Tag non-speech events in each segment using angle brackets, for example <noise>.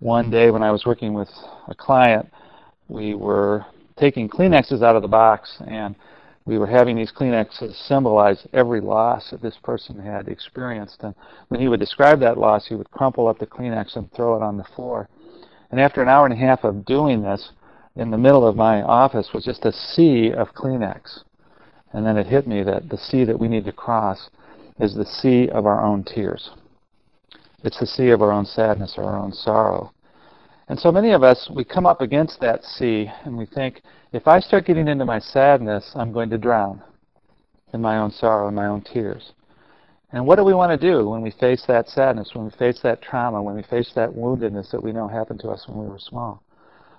one day when I was working with a client, we were taking Kleenexes out of the box and we were having these Kleenexes symbolize every loss that this person had experienced. And when he would describe that loss, he would crumple up the Kleenex and throw it on the floor. And after an hour and a half of doing this, in the middle of my office was just a sea of Kleenex. And then it hit me that the sea that we need to cross is the sea of our own tears. It's the sea of our own sadness, or our own sorrow. And so many of us, we come up against that sea and we think, if I start getting into my sadness, I'm going to drown in my own sorrow and my own tears. And what do we want to do when we face that sadness, when we face that trauma, when we face that woundedness that we know happened to us when we were small?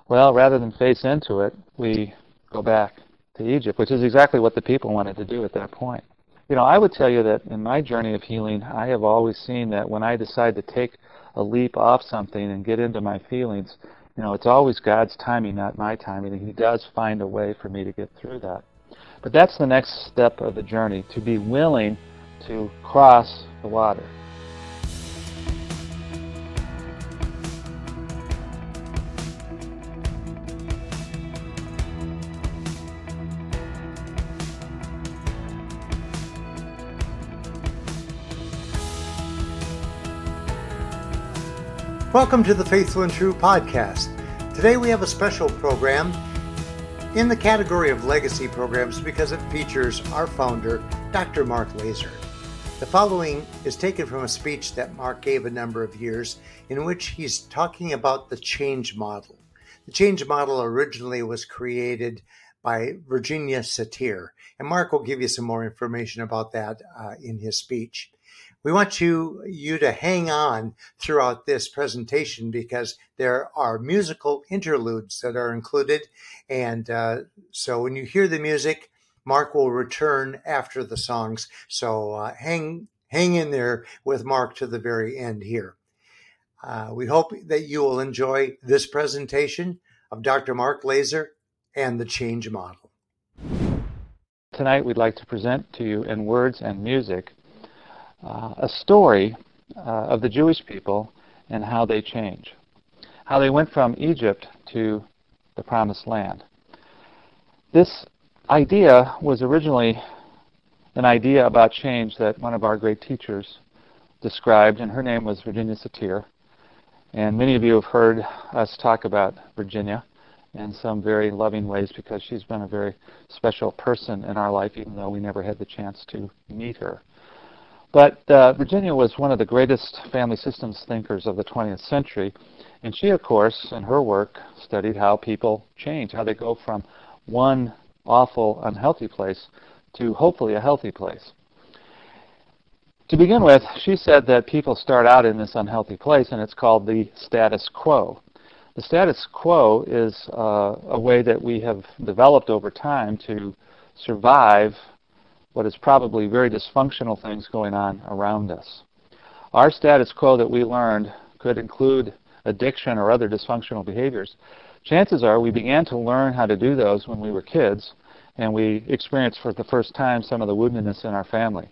Well, rather than face into it, we go back to Egypt, which is exactly what the people wanted to do at that point. You know, I would tell you that in my journey of healing, I have always seen that when I decide to take a leap off something and get into my feelings, you know, it's always God's timing, not my timing, and He does find a way for me to get through that. But that's the next step of the journey, to be willing to cross the water. Welcome to the Faithful and True podcast. Today we have a special program in the category of legacy programs because it features our founder, Dr. Mark Laaser. The following is taken from a speech that Mark gave a number of years in which he's talking about the change model. The change model originally was created by Virginia Satir, and Mark will give you some more information about that uh, in his speech. We want you, you to hang on throughout this presentation because there are musical interludes that are included. And uh, so when you hear the music, Mark will return after the songs. So uh, hang, hang in there with Mark to the very end here. Uh, we hope that you will enjoy this presentation of Dr. Mark Laaser and the change model. Tonight, we'd like to present to you in words and music uh, a story uh, of the Jewish people and how they change, how they went from Egypt to the Promised Land. This idea was originally an idea about change that one of our great teachers described, and her name was Virginia Satir. And many of you have heard us talk about Virginia in some very loving ways because she's been a very special person in our life, even though we never had the chance to meet her. But uh, Virginia was one of the greatest family systems thinkers of the 20th century. And she, of course, in her work, studied how people change, how they go from one awful, unhealthy place to hopefully a healthy place. To begin with, she said that people start out in this unhealthy place, and it's called the status quo. The status quo is uh, a way that we have developed over time to survive what is probably very dysfunctional things going on around us. Our status quo that we learned could include addiction or other dysfunctional behaviors. Chances are we began to learn how to do those when we were kids and we experienced for the first time some of the woundedness in our family.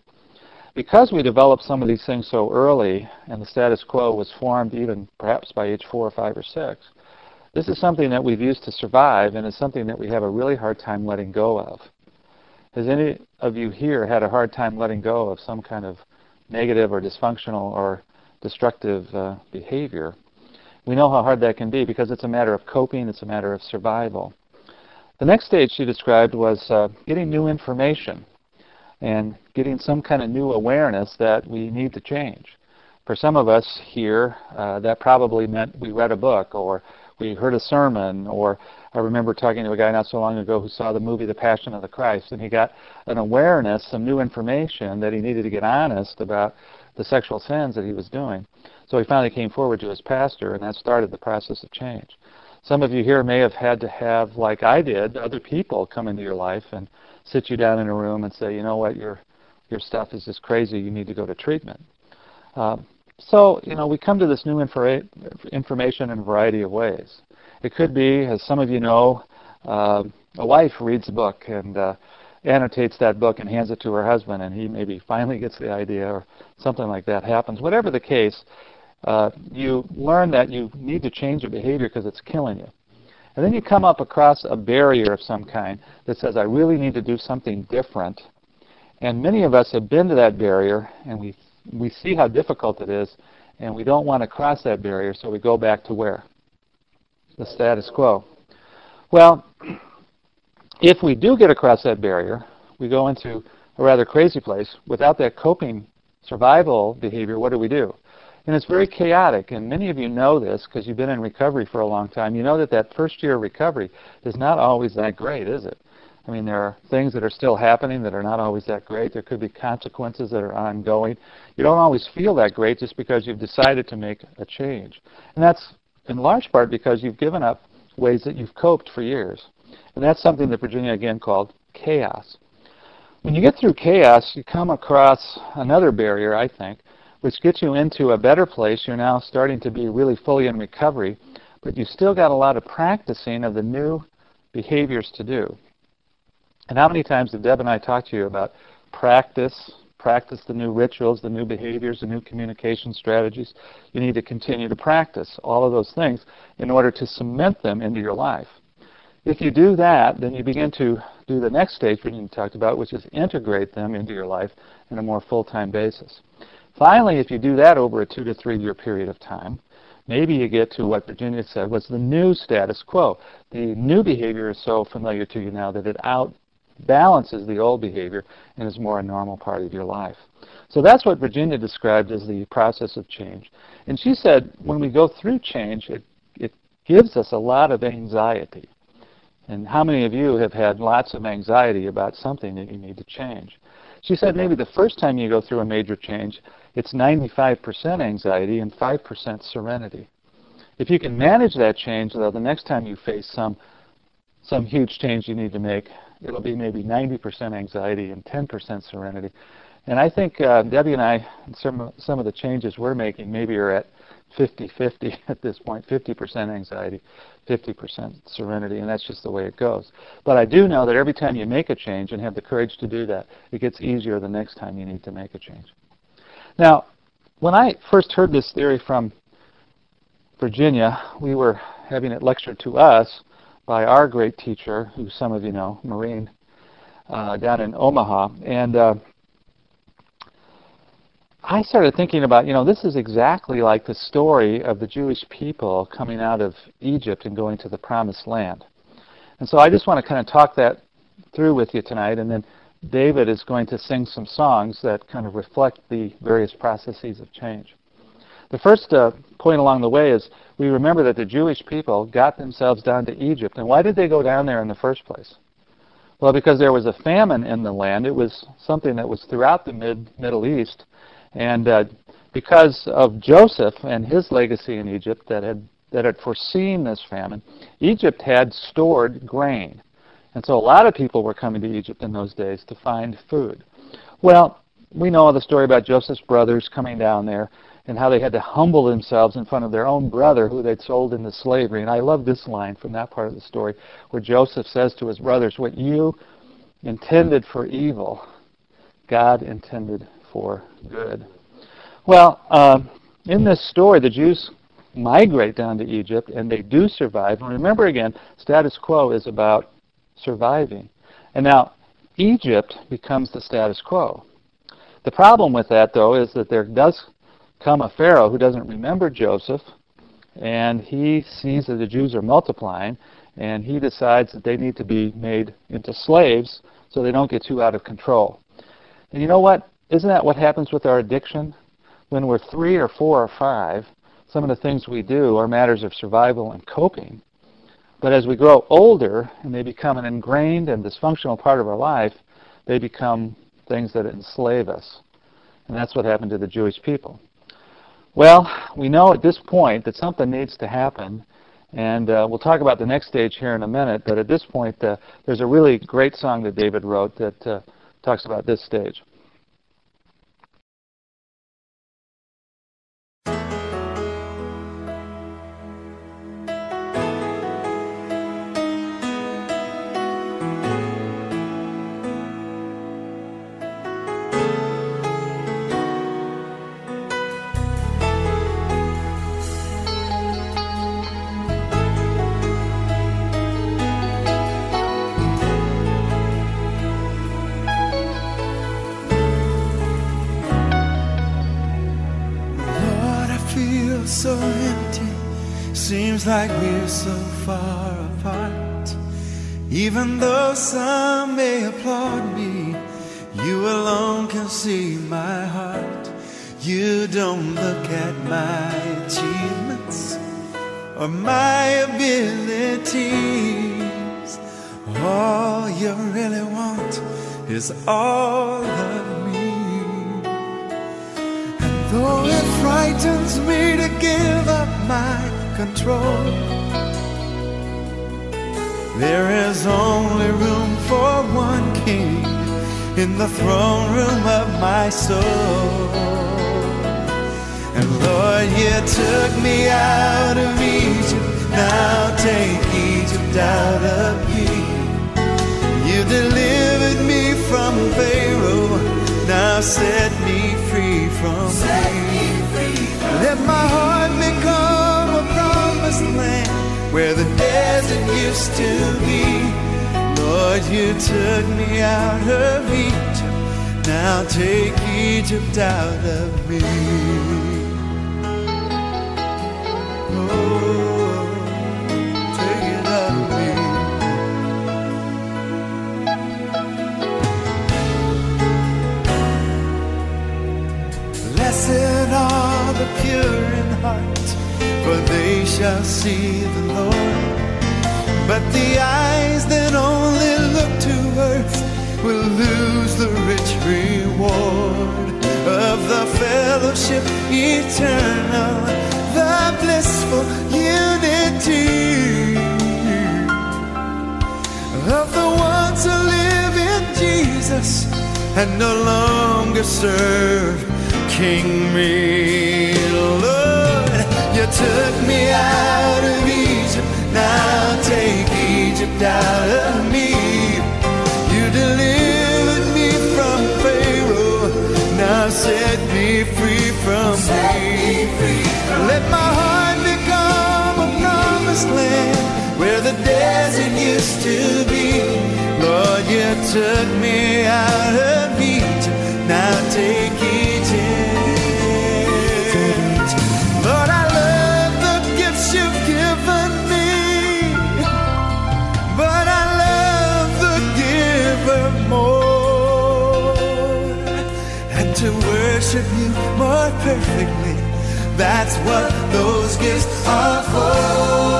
Because we developed some of these things so early and the status quo was formed even perhaps by age four or five or six, this is something that we've used to survive and is something that we have a really hard time letting go of. Has any of you here had a hard time letting go of some kind of negative or dysfunctional or destructive uh, behavior? We know how hard that can be because it's a matter of coping, it's a matter of survival. The next stage she described was uh, getting new information and getting some kind of new awareness that we need to change. For some of us here, uh, that probably meant we read a book or we heard a sermon, or I remember talking to a guy not so long ago who saw the movie The Passion of the Christ, and he got an awareness, some new information that he needed to get honest about the sexual sins that he was doing. So he finally came forward to his pastor, and that started the process of change. Some of you here may have had to have, like I did, other people come into your life and sit you down in a room and say, you know what, your your stuff is just crazy. You need to go to treatment. Um, so, you know, we come to this new infor- information in a variety of ways. It could be, as some of you know, uh, a wife reads a book and uh, annotates that book and hands it to her husband, and he maybe finally gets the idea, or something like that happens. Whatever the case, uh, you learn that you need to change your behavior because it's killing you. And then you come up across a barrier of some kind that says, I really need to do something different. And many of us have been to that barrier, and we, we see how difficult it is, and we don't want to cross that barrier, so we go back to where? The status quo. Well, if we do get across that barrier, we go into a rather crazy place. Without that coping survival behavior, what do we do? And it's very chaotic, and many of you know this because you've been in recovery for a long time. You know that that first year of recovery is not always that great, is it? I mean, there are things that are still happening that are not always that great. There could be consequences that are ongoing. You don't always feel that great just because you've decided to make a change. And that's in large part because you've given up ways that you've coped for years. And that's something that Virginia again called chaos. When you get through chaos, you come across another barrier, I think, which gets you into a better place. You're now starting to be really fully in recovery, but you've still got a lot of practicing of the new behaviors to do. And how many times have Deb and I talked to you about practice, practice the new rituals, the new behaviors, the new communication strategies? You need to continue to practice all of those things in order to cement them into your life. If you do that, then you begin to do the next stage we talked about, which is integrate them into your life in a more full-time basis. Finally, if you do that over a two to three year period of time, maybe you get to what Virginia said was the new status quo. The new behavior is so familiar to you now that it outbalances the old behavior and is more a normal part of your life. So that's what Virginia described as the process of change. And she said when we go through change, it, it gives us a lot of anxiety. And how many of you have had lots of anxiety about something that you need to change? She said maybe the first time you go through a major change, it's 95% anxiety and 5% serenity. If you can manage that change, though, the next time you face some some huge change you need to make, it'll be maybe 90% anxiety and 10% serenity. And I think uh, Debbie and I, some some of the changes we're making, maybe are at 50-50 <laughs> at this point, 50% anxiety, 50% serenity, and that's just the way it goes. But I do know that every time you make a change and have the courage to do that, it gets easier the next time you need to make a change. Now, when I first heard this theory from Virginia, we were having it lectured to us by our great teacher, who some of you know, Maureen, uh, down in Omaha. And uh, I started thinking about, you know, this is exactly like the story of the Jewish people coming out of Egypt and going to the promised land. And so I just want to kind of talk that through with you tonight, and then David is going to sing some songs that kind of reflect the various processes of change. The first uh, point along the way is we remember that the Jewish people got themselves down to Egypt. And why did they go down there in the first place? Well, because there was a famine in the land. It was something that was throughout the mid Middle East and uh, because of Joseph and his legacy in Egypt that had, that had foreseen this famine, Egypt had stored grain. And so a lot of people were coming to Egypt in those days to find food. Well, we know the story about Joseph's brothers coming down there and how they had to humble themselves in front of their own brother who they'd sold into slavery. And I love this line from that part of the story where Joseph says to his brothers, What you intended for evil, God intended for good. Well, uh, in this story, the Jews migrate down to Egypt and they do survive. And remember again, status quo is about surviving. And now, Egypt becomes the status quo. The problem with that, though, is that there does come a Pharaoh who doesn't remember Joseph, and he sees that the Jews are multiplying, and he decides that they need to be made into slaves so they don't get too out of control. And you know what? Isn't that what happens with our addiction? When we're three or four or five, some of the things we do are matters of survival and coping. But as we grow older and they become an ingrained and dysfunctional part of our life, they become things that enslave us. And that's what happened to the Jewish people. Well, we know at this point that something needs to happen. And uh, we'll talk about the next stage here in a minute. But at this point, uh, there's a really great song that David wrote that uh, talks about this stage. Seems like we're so far apart. Even though some may applaud me, you alone can see my heart. You don't look at my achievements or my abilities. All you really want is all of me. Though it frightens me to give up my control, there is only room for one king in the throne room of my soul. And Lord, you took me out of Egypt, now take Egypt out of me. You delivered me from Pharaoh, now set me free from me. Let my heart become a promised land where the desert used to be. Lord, you took me out of Egypt, now take Egypt out of me. Oh, for they shall see the Lord. But the eyes that only look to earth will lose the rich reward of the fellowship eternal, the blissful unity of the ones who live in Jesus and no longer serve King me, took me out of Egypt, now take Egypt out of me. You delivered me from Pharaoh, now set me free from me. Let my heart become a promised land where the desert used to be. Lord, you took me out of Egypt, now take worship you more perfectly, that's what those gifts are for.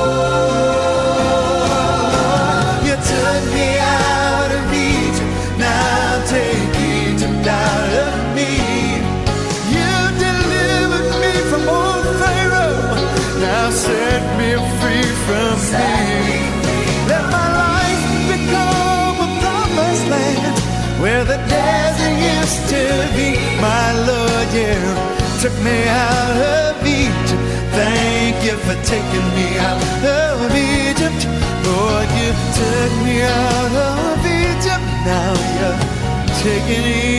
Used to be. My Lord, yeah, took me out of Egypt. Thank you for taking me out of Egypt. Lord, you took me out of Egypt. Now you're taking Egypt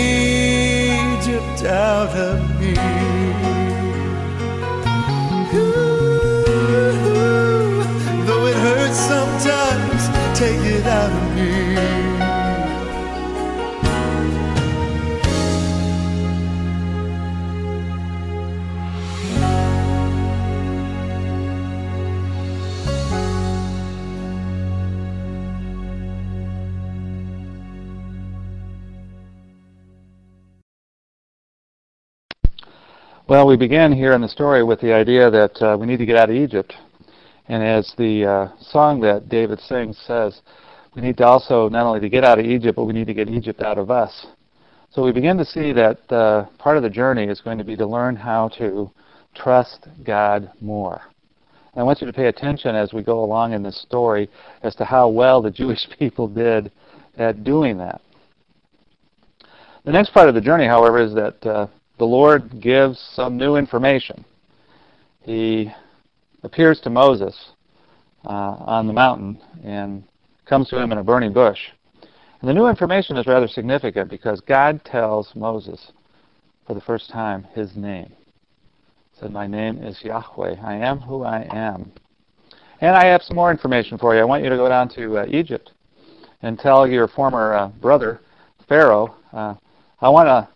Well, we began here in the story with the idea that uh, we need to get out of Egypt. And as the uh, song that David sings says, we need to also not only to get out of Egypt, but we need to get Egypt out of us. So we begin to see that uh, part of the journey is going to be to learn how to trust God more. And I want you to pay attention as we go along in this story as to how well the <laughs> Jewish people did at doing that. The next part of the journey, however, is that uh, the Lord gives some new information. He appears to Moses uh, on the mountain and comes to him in a burning bush. And the new information is rather significant because God tells Moses for the first time his name. He said, My name is Yahweh. I am who I am. And I have some more information for you. I want you to go down to uh, Egypt and tell your former uh, brother, Pharaoh, uh, I want to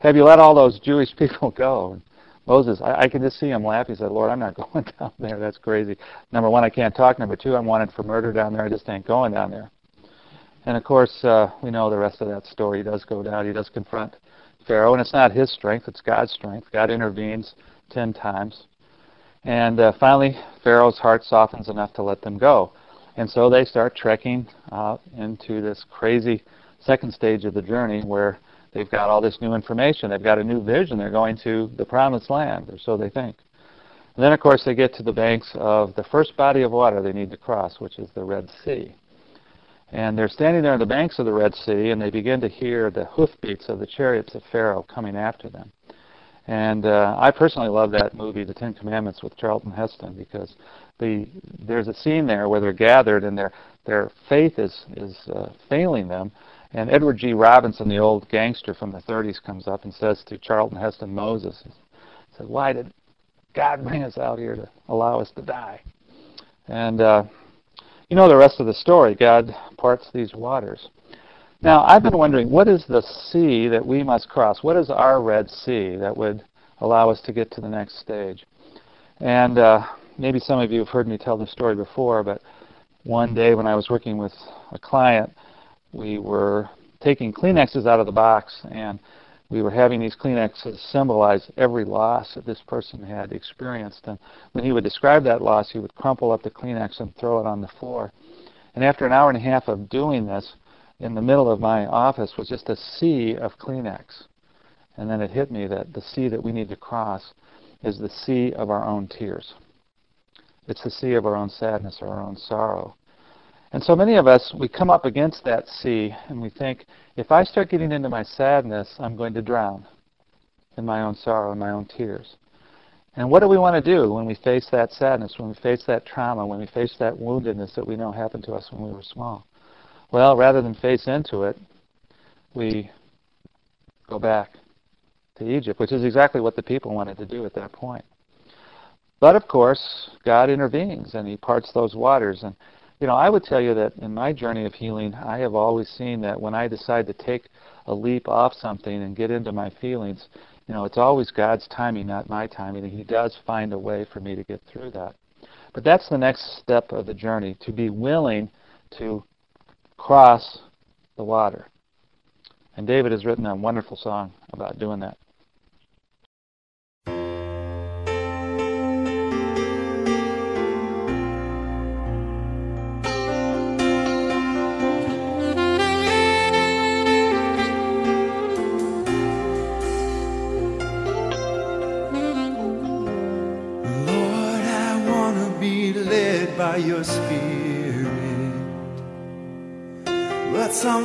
have you let all those Jewish <laughs> people go. Moses, I, I can just see him laugh. He said, Lord, I'm not <laughs> going down there. That's crazy. Number one, I can't talk. Number two, I'm wanted for murder down there. I just ain't going down there. And of course, uh, we know the rest of that story. He does go down. He does confront Pharaoh, and it's not his strength; it's God's strength. God intervenes ten times, and uh, finally, Pharaoh's heart softens enough to let them go. And so they start trekking out into this crazy second stage of the journey where they've got all this new information. They've got a new vision. They're going to the promised land, or so they think. And then, of course, they get to the banks of the first body of water they need to cross, which is the Red Sea. And they're standing there on the banks of the Red Sea, and they begin to hear the hoofbeats of the chariots of Pharaoh coming after them. And uh, I personally love that movie, The Ten Commandments, with Charlton Heston, because the there's a scene there where they're gathered and their their faith is is uh, failing them. And Edward G. Robinson, the old gangster from the 30s, comes up and says to Charlton Heston Moses, he says, "Why did God bring us out here to allow us to die?" And uh, you know the rest of the story. God parts these waters. Now, I've been wondering, what is the sea that we must cross? What is our Red Sea that would allow us to get to the next stage? And uh, maybe some of you have heard me tell this story before, but one day when I was working with a client, we were taking Kleenexes out of the box, and we were having these Kleenexes symbolize every loss that this person had experienced. And when he would describe that loss, he would crumple up the Kleenex and throw it on the floor. And after an hour and a half of doing this, in the middle of my office was just a sea of Kleenex. And then it hit me that the sea that we need to cross is the sea of our own tears. It's the sea of our own sadness our own sorrow. And so many of us, we come up against that sea and we think, if I start getting into my sadness, I'm going to drown in my own sorrow and my own tears. And what do we want to do when we face that sadness, when we face that trauma, when we face that woundedness that we know happened to us when we were small? Well, rather than face into it, we go back to Egypt, which is exactly what the people wanted to do at that point. But of course, God intervenes and He parts those waters. And, you know, I would tell you that in my journey of healing, I have always seen that when I decide to take a leap off something and get into my feelings, you know, it's always God's timing, not my timing. And He does find a way for me to get through that. But that's the next step of the journey, to be willing to cross the water. And David has written a wonderful song about doing that.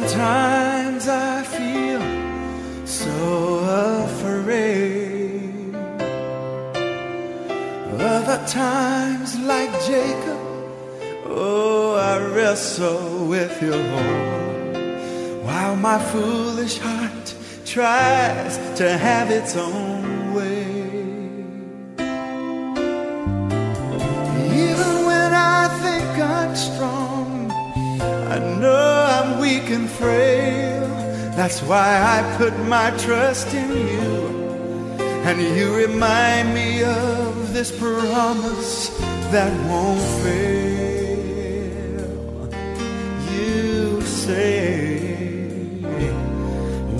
Sometimes I feel so afraid. Other times, like Jacob, oh, I wrestle with your Lord. While my foolish heart tries to have its own That's why I put my trust in you. And you remind me of this promise that won't fail. You say,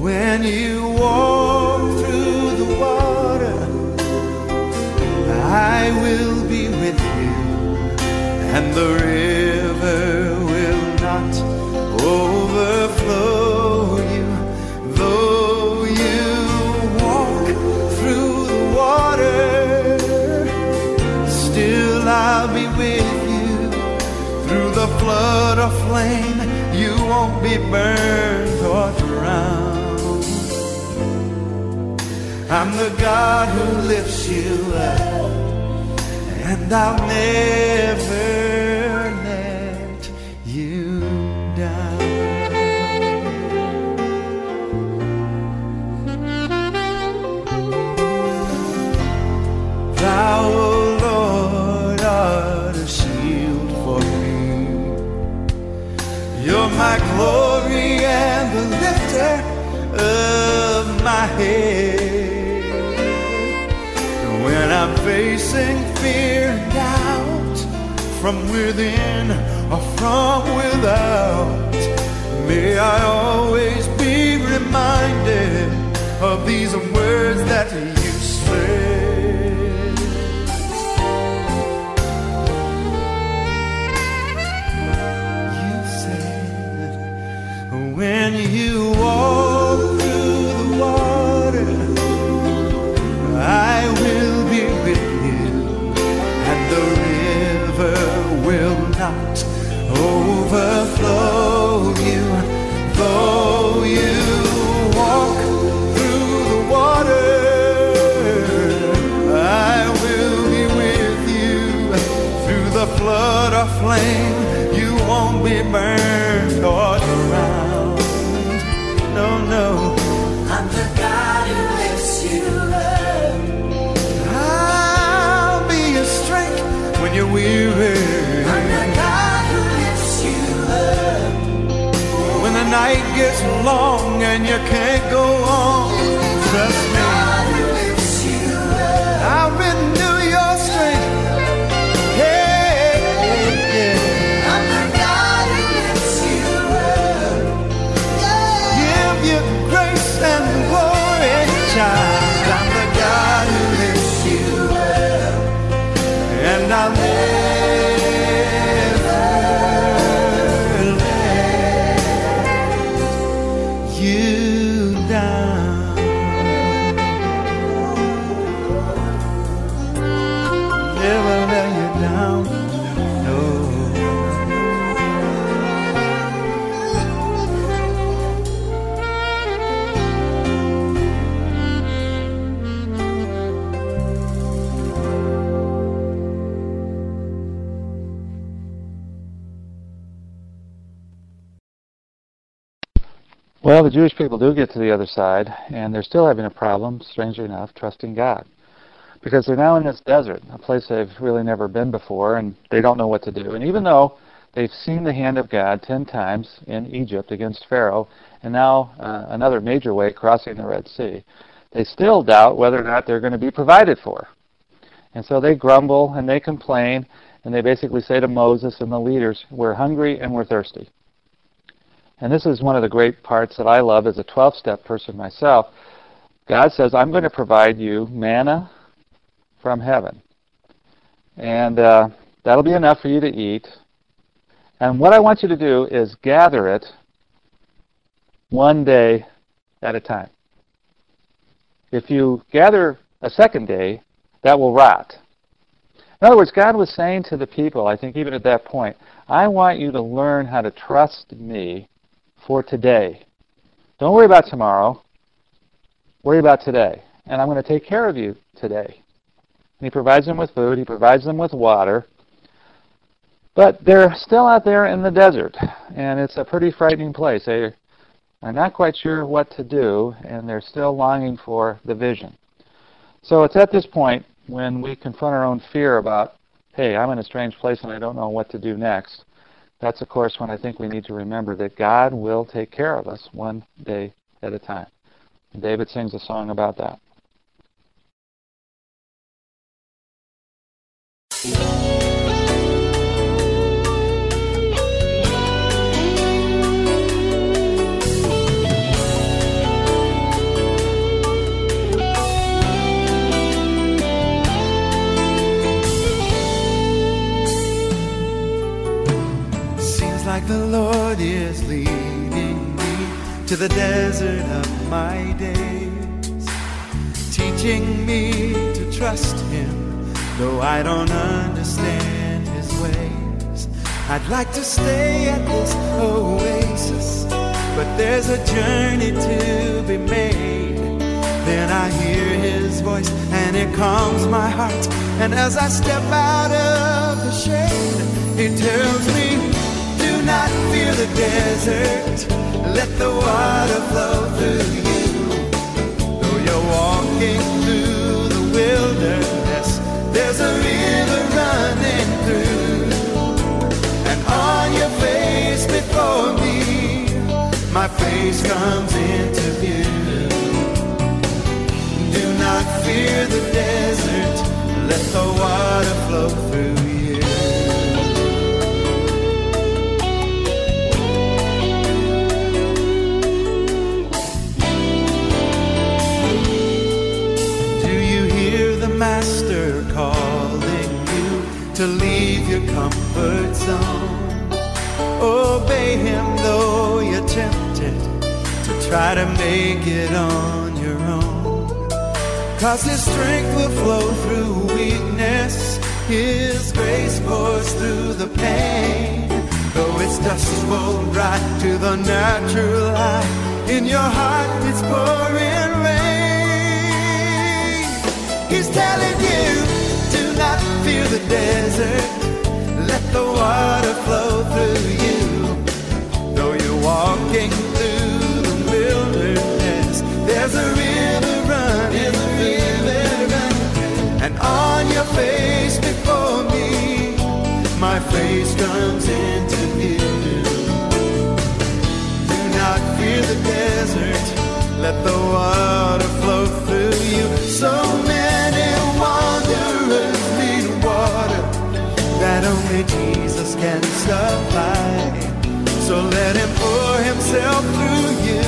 when you walk through the water, I will be with you, and the river flame, you won't be burned or drowned. I'm the God who lifts you up, and I'll never let you down. Thou, my glory and the lifter of my head. When I'm facing fear and doubt from within or from without, flame. You won't be burned or drowned. No, no. I'm the God who lifts you up. I'll be your strength when you're weary. I'm the God who lifts you up. When the night gets long and you can't go on, Jewish people do get to the other side, and they're still having a problem, strangely enough, trusting God. Because they're now in this desert, a place they've really never been before, and they don't know what to do. And even though they've seen the hand of God ten times in Egypt against Pharaoh, and now uh, another major way crossing the Red Sea, they still doubt whether or not they're going to be provided for. And so they grumble and they complain, and they basically say to Moses and the leaders, We're hungry and we're thirsty. And this is one of the great parts that I love as a 12 step person myself. God says, I'm going to provide you manna from heaven. And uh, that'll be enough for you to eat. And what I want you to do is gather it one day at a time. If you gather a second day, that will rot. In other words, God was saying to the people, I think even at that point, I want you to learn how to trust me for today. Don't worry about tomorrow. Worry about today. And I'm going to take care of you today. And he provides them with food, he provides them with water. But they're still out there in the desert, and it's a pretty frightening place. They are not quite sure what to do, and they're still longing for the vision. So it's at this point when we confront our own fear about, hey, I'm in a strange place and I don't know what to do next. That's, of course, when I think we need to remember that God will take care of us one day at a time. David sings a song about that. Lord is leading me to the desert of my days, teaching me to trust Him, though I don't understand His ways. I'd like to stay at this oasis, but there's a journey to be made. Then I hear His voice and it calms my heart. And as I step out of the shade, He tells me, not fear the desert. Let the water flow through you. Though you're walking through the wilderness, there's a river running through. And on your face before me, my face comes into view. Do not fear the desert. let the water flow through you. Master calling you to leave your comfort zone? Obey him though you're tempted to try to make it on your own. Cause his strength will flow through weakness. His grace pours through the pain. Though its dust won't dry to the natural eye, in your heart it's pouring. He's telling you, do not fear the desert. Let the water flow through you. Though you're walking through the wilderness, there's a river running, a river running. And on your face before me, my face comes into view. Do not fear the desert. Let the water flow through you. So only Jesus can supply. So let him pour himself through you.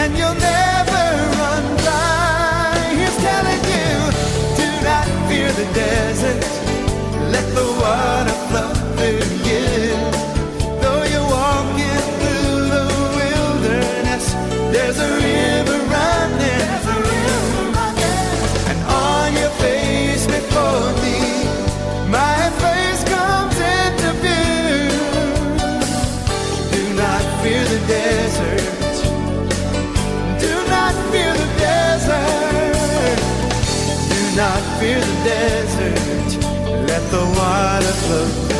And you'll never run dry. He's telling you, do not fear the desert. Fear the desert. Do not fear the desert. Do not fear the desert. Let the water flow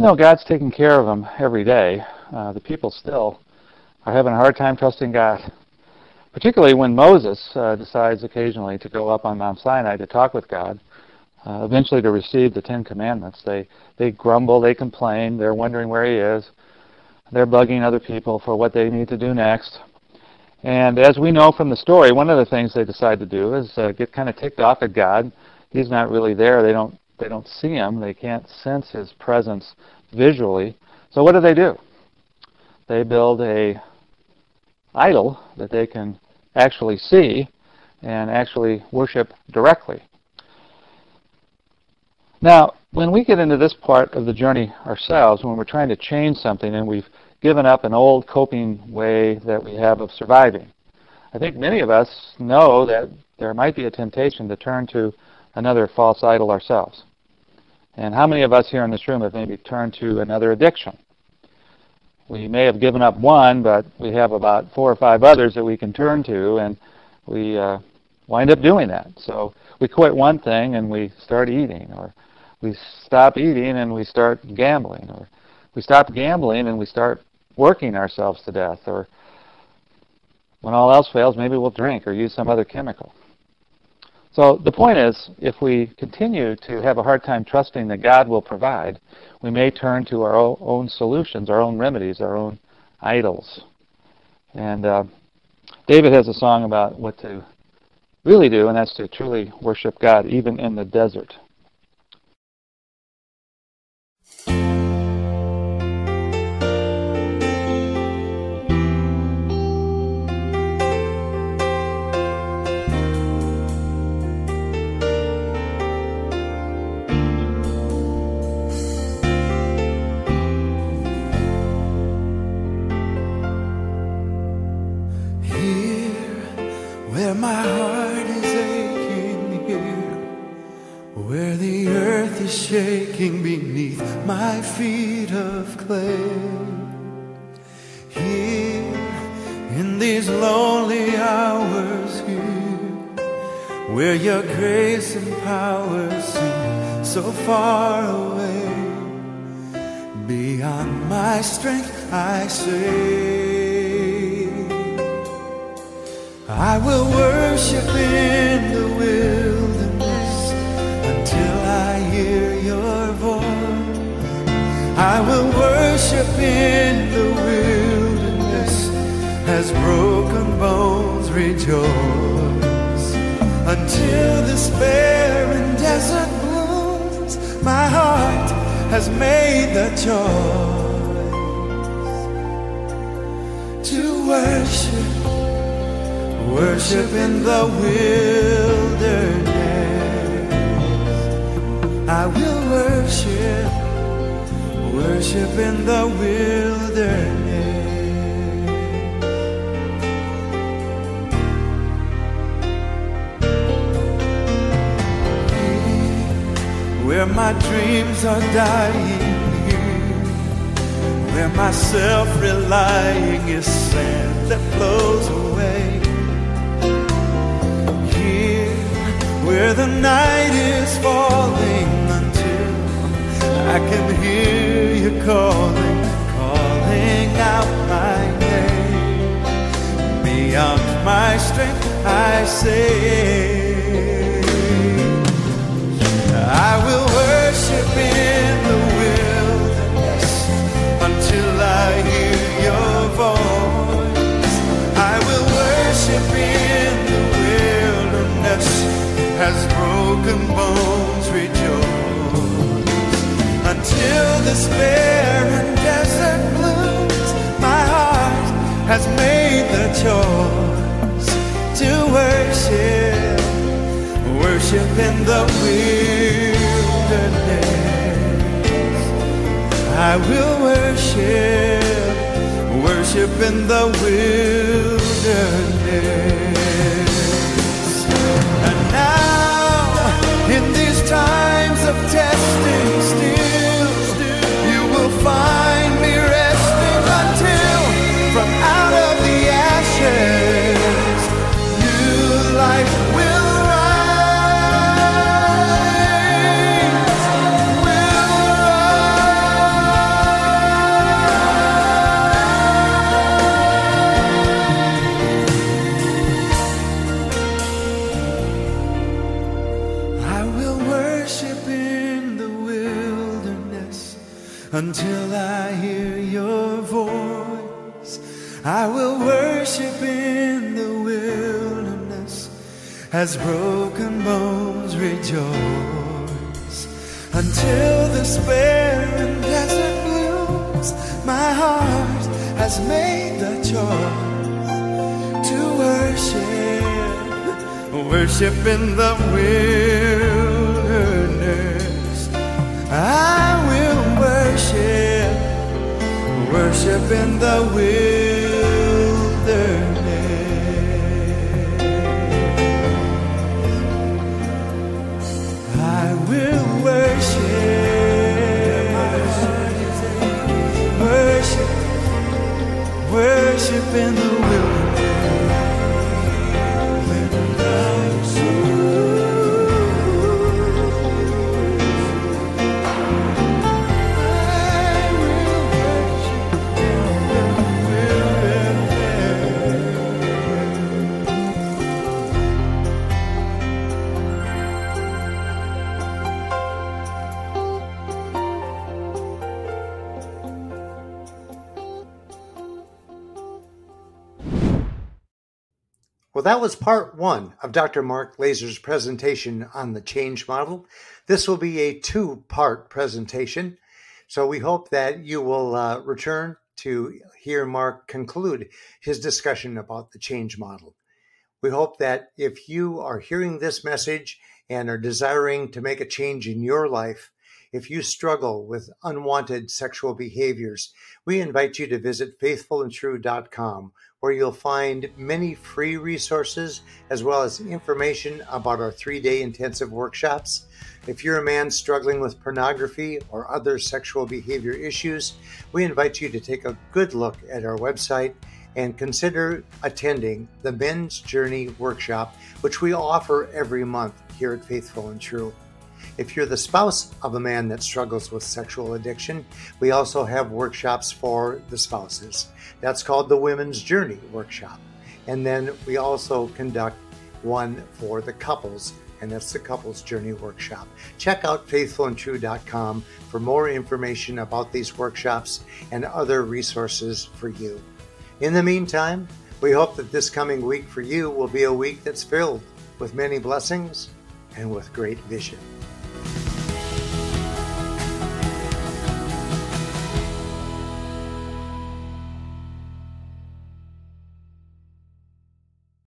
Even though God's taking care of them every day, uh, the people still are having a hard time trusting God. Particularly when Moses uh, decides occasionally to go up on Mount Sinai to talk with God, uh, eventually to receive the Ten Commandments. They they grumble, they complain, they're wondering where he is. They're bugging other people for what they need to do next. And as we know from the story, one of the things they decide to do is uh, get kind of ticked off at God. He's not really there. They don't they don't see him. They can't sense his presence visually. So what do they do? They build a idol that they can actually see and actually worship directly. Now, when we get into this part of the journey ourselves, when we're trying to change something and we've given up an old coping way that we have of surviving, I think many of us know that there might be a temptation to turn to another false idol ourselves. And how many of us here in this room have maybe turned to another addiction? We may have given up one, but we have about four or five others that we can turn to, and we uh, wind up doing that. So we quit one thing and we start eating, or we stop eating and we start gambling, or we stop gambling and we start working ourselves to death, or when all else fails, maybe we'll drink or use some other chemical. So the point is, if we continue to have a hard time trusting that God will provide, we may turn to our own solutions, our own remedies, our own idols. And uh, David has a song about what to really do, and that's to truly worship God, even in the desert. Away, beyond my strength, I say, I will worship in the wilderness until I hear your voice. I will worship in the wilderness as broken bones rejoice until despair barren desert. My heart has made the choice to worship, worship in the wilderness. I will worship, worship in the wilderness. Where my dreams are dying here, where my self-relying is sand that flows away. Here, where the night is falling until I can hear you calling, calling out my name. Beyond my strength, I say. As broken bones rejoice. Until despair and desert blooms, my heart has made the choice to worship worship in the wilderness. I will worship, worship in the wilderness. And now, in these times of testing, that was part one of Dr. Mark Laaser's presentation on the change model. This will be a two part presentation. So we hope that you will uh, return to hear Mark conclude his discussion about the change model. We hope that if you are hearing this message and are desiring to make a change in your life, If you struggle with unwanted sexual behaviors, we invite you to visit faithfulandtrue.com where you'll find many free resources as well as information about our three day intensive workshops. If you're a man struggling with pornography or other sexual behavior issues, we invite you to take a good look at our website and consider attending the Men's Journey Workshop, which we offer every month here at Faithful and True. If you're the spouse of a man that struggles with sexual addiction, we also have workshops for the spouses. That's called the Women's Journey Workshop. And then we also conduct one for the couples, and that's the Couples Journey Workshop. Check out faithfulandtrue.com for more information about these workshops and other resources for you. In the meantime, we hope that this coming week for you will be a week that's filled with many blessings and with great vision.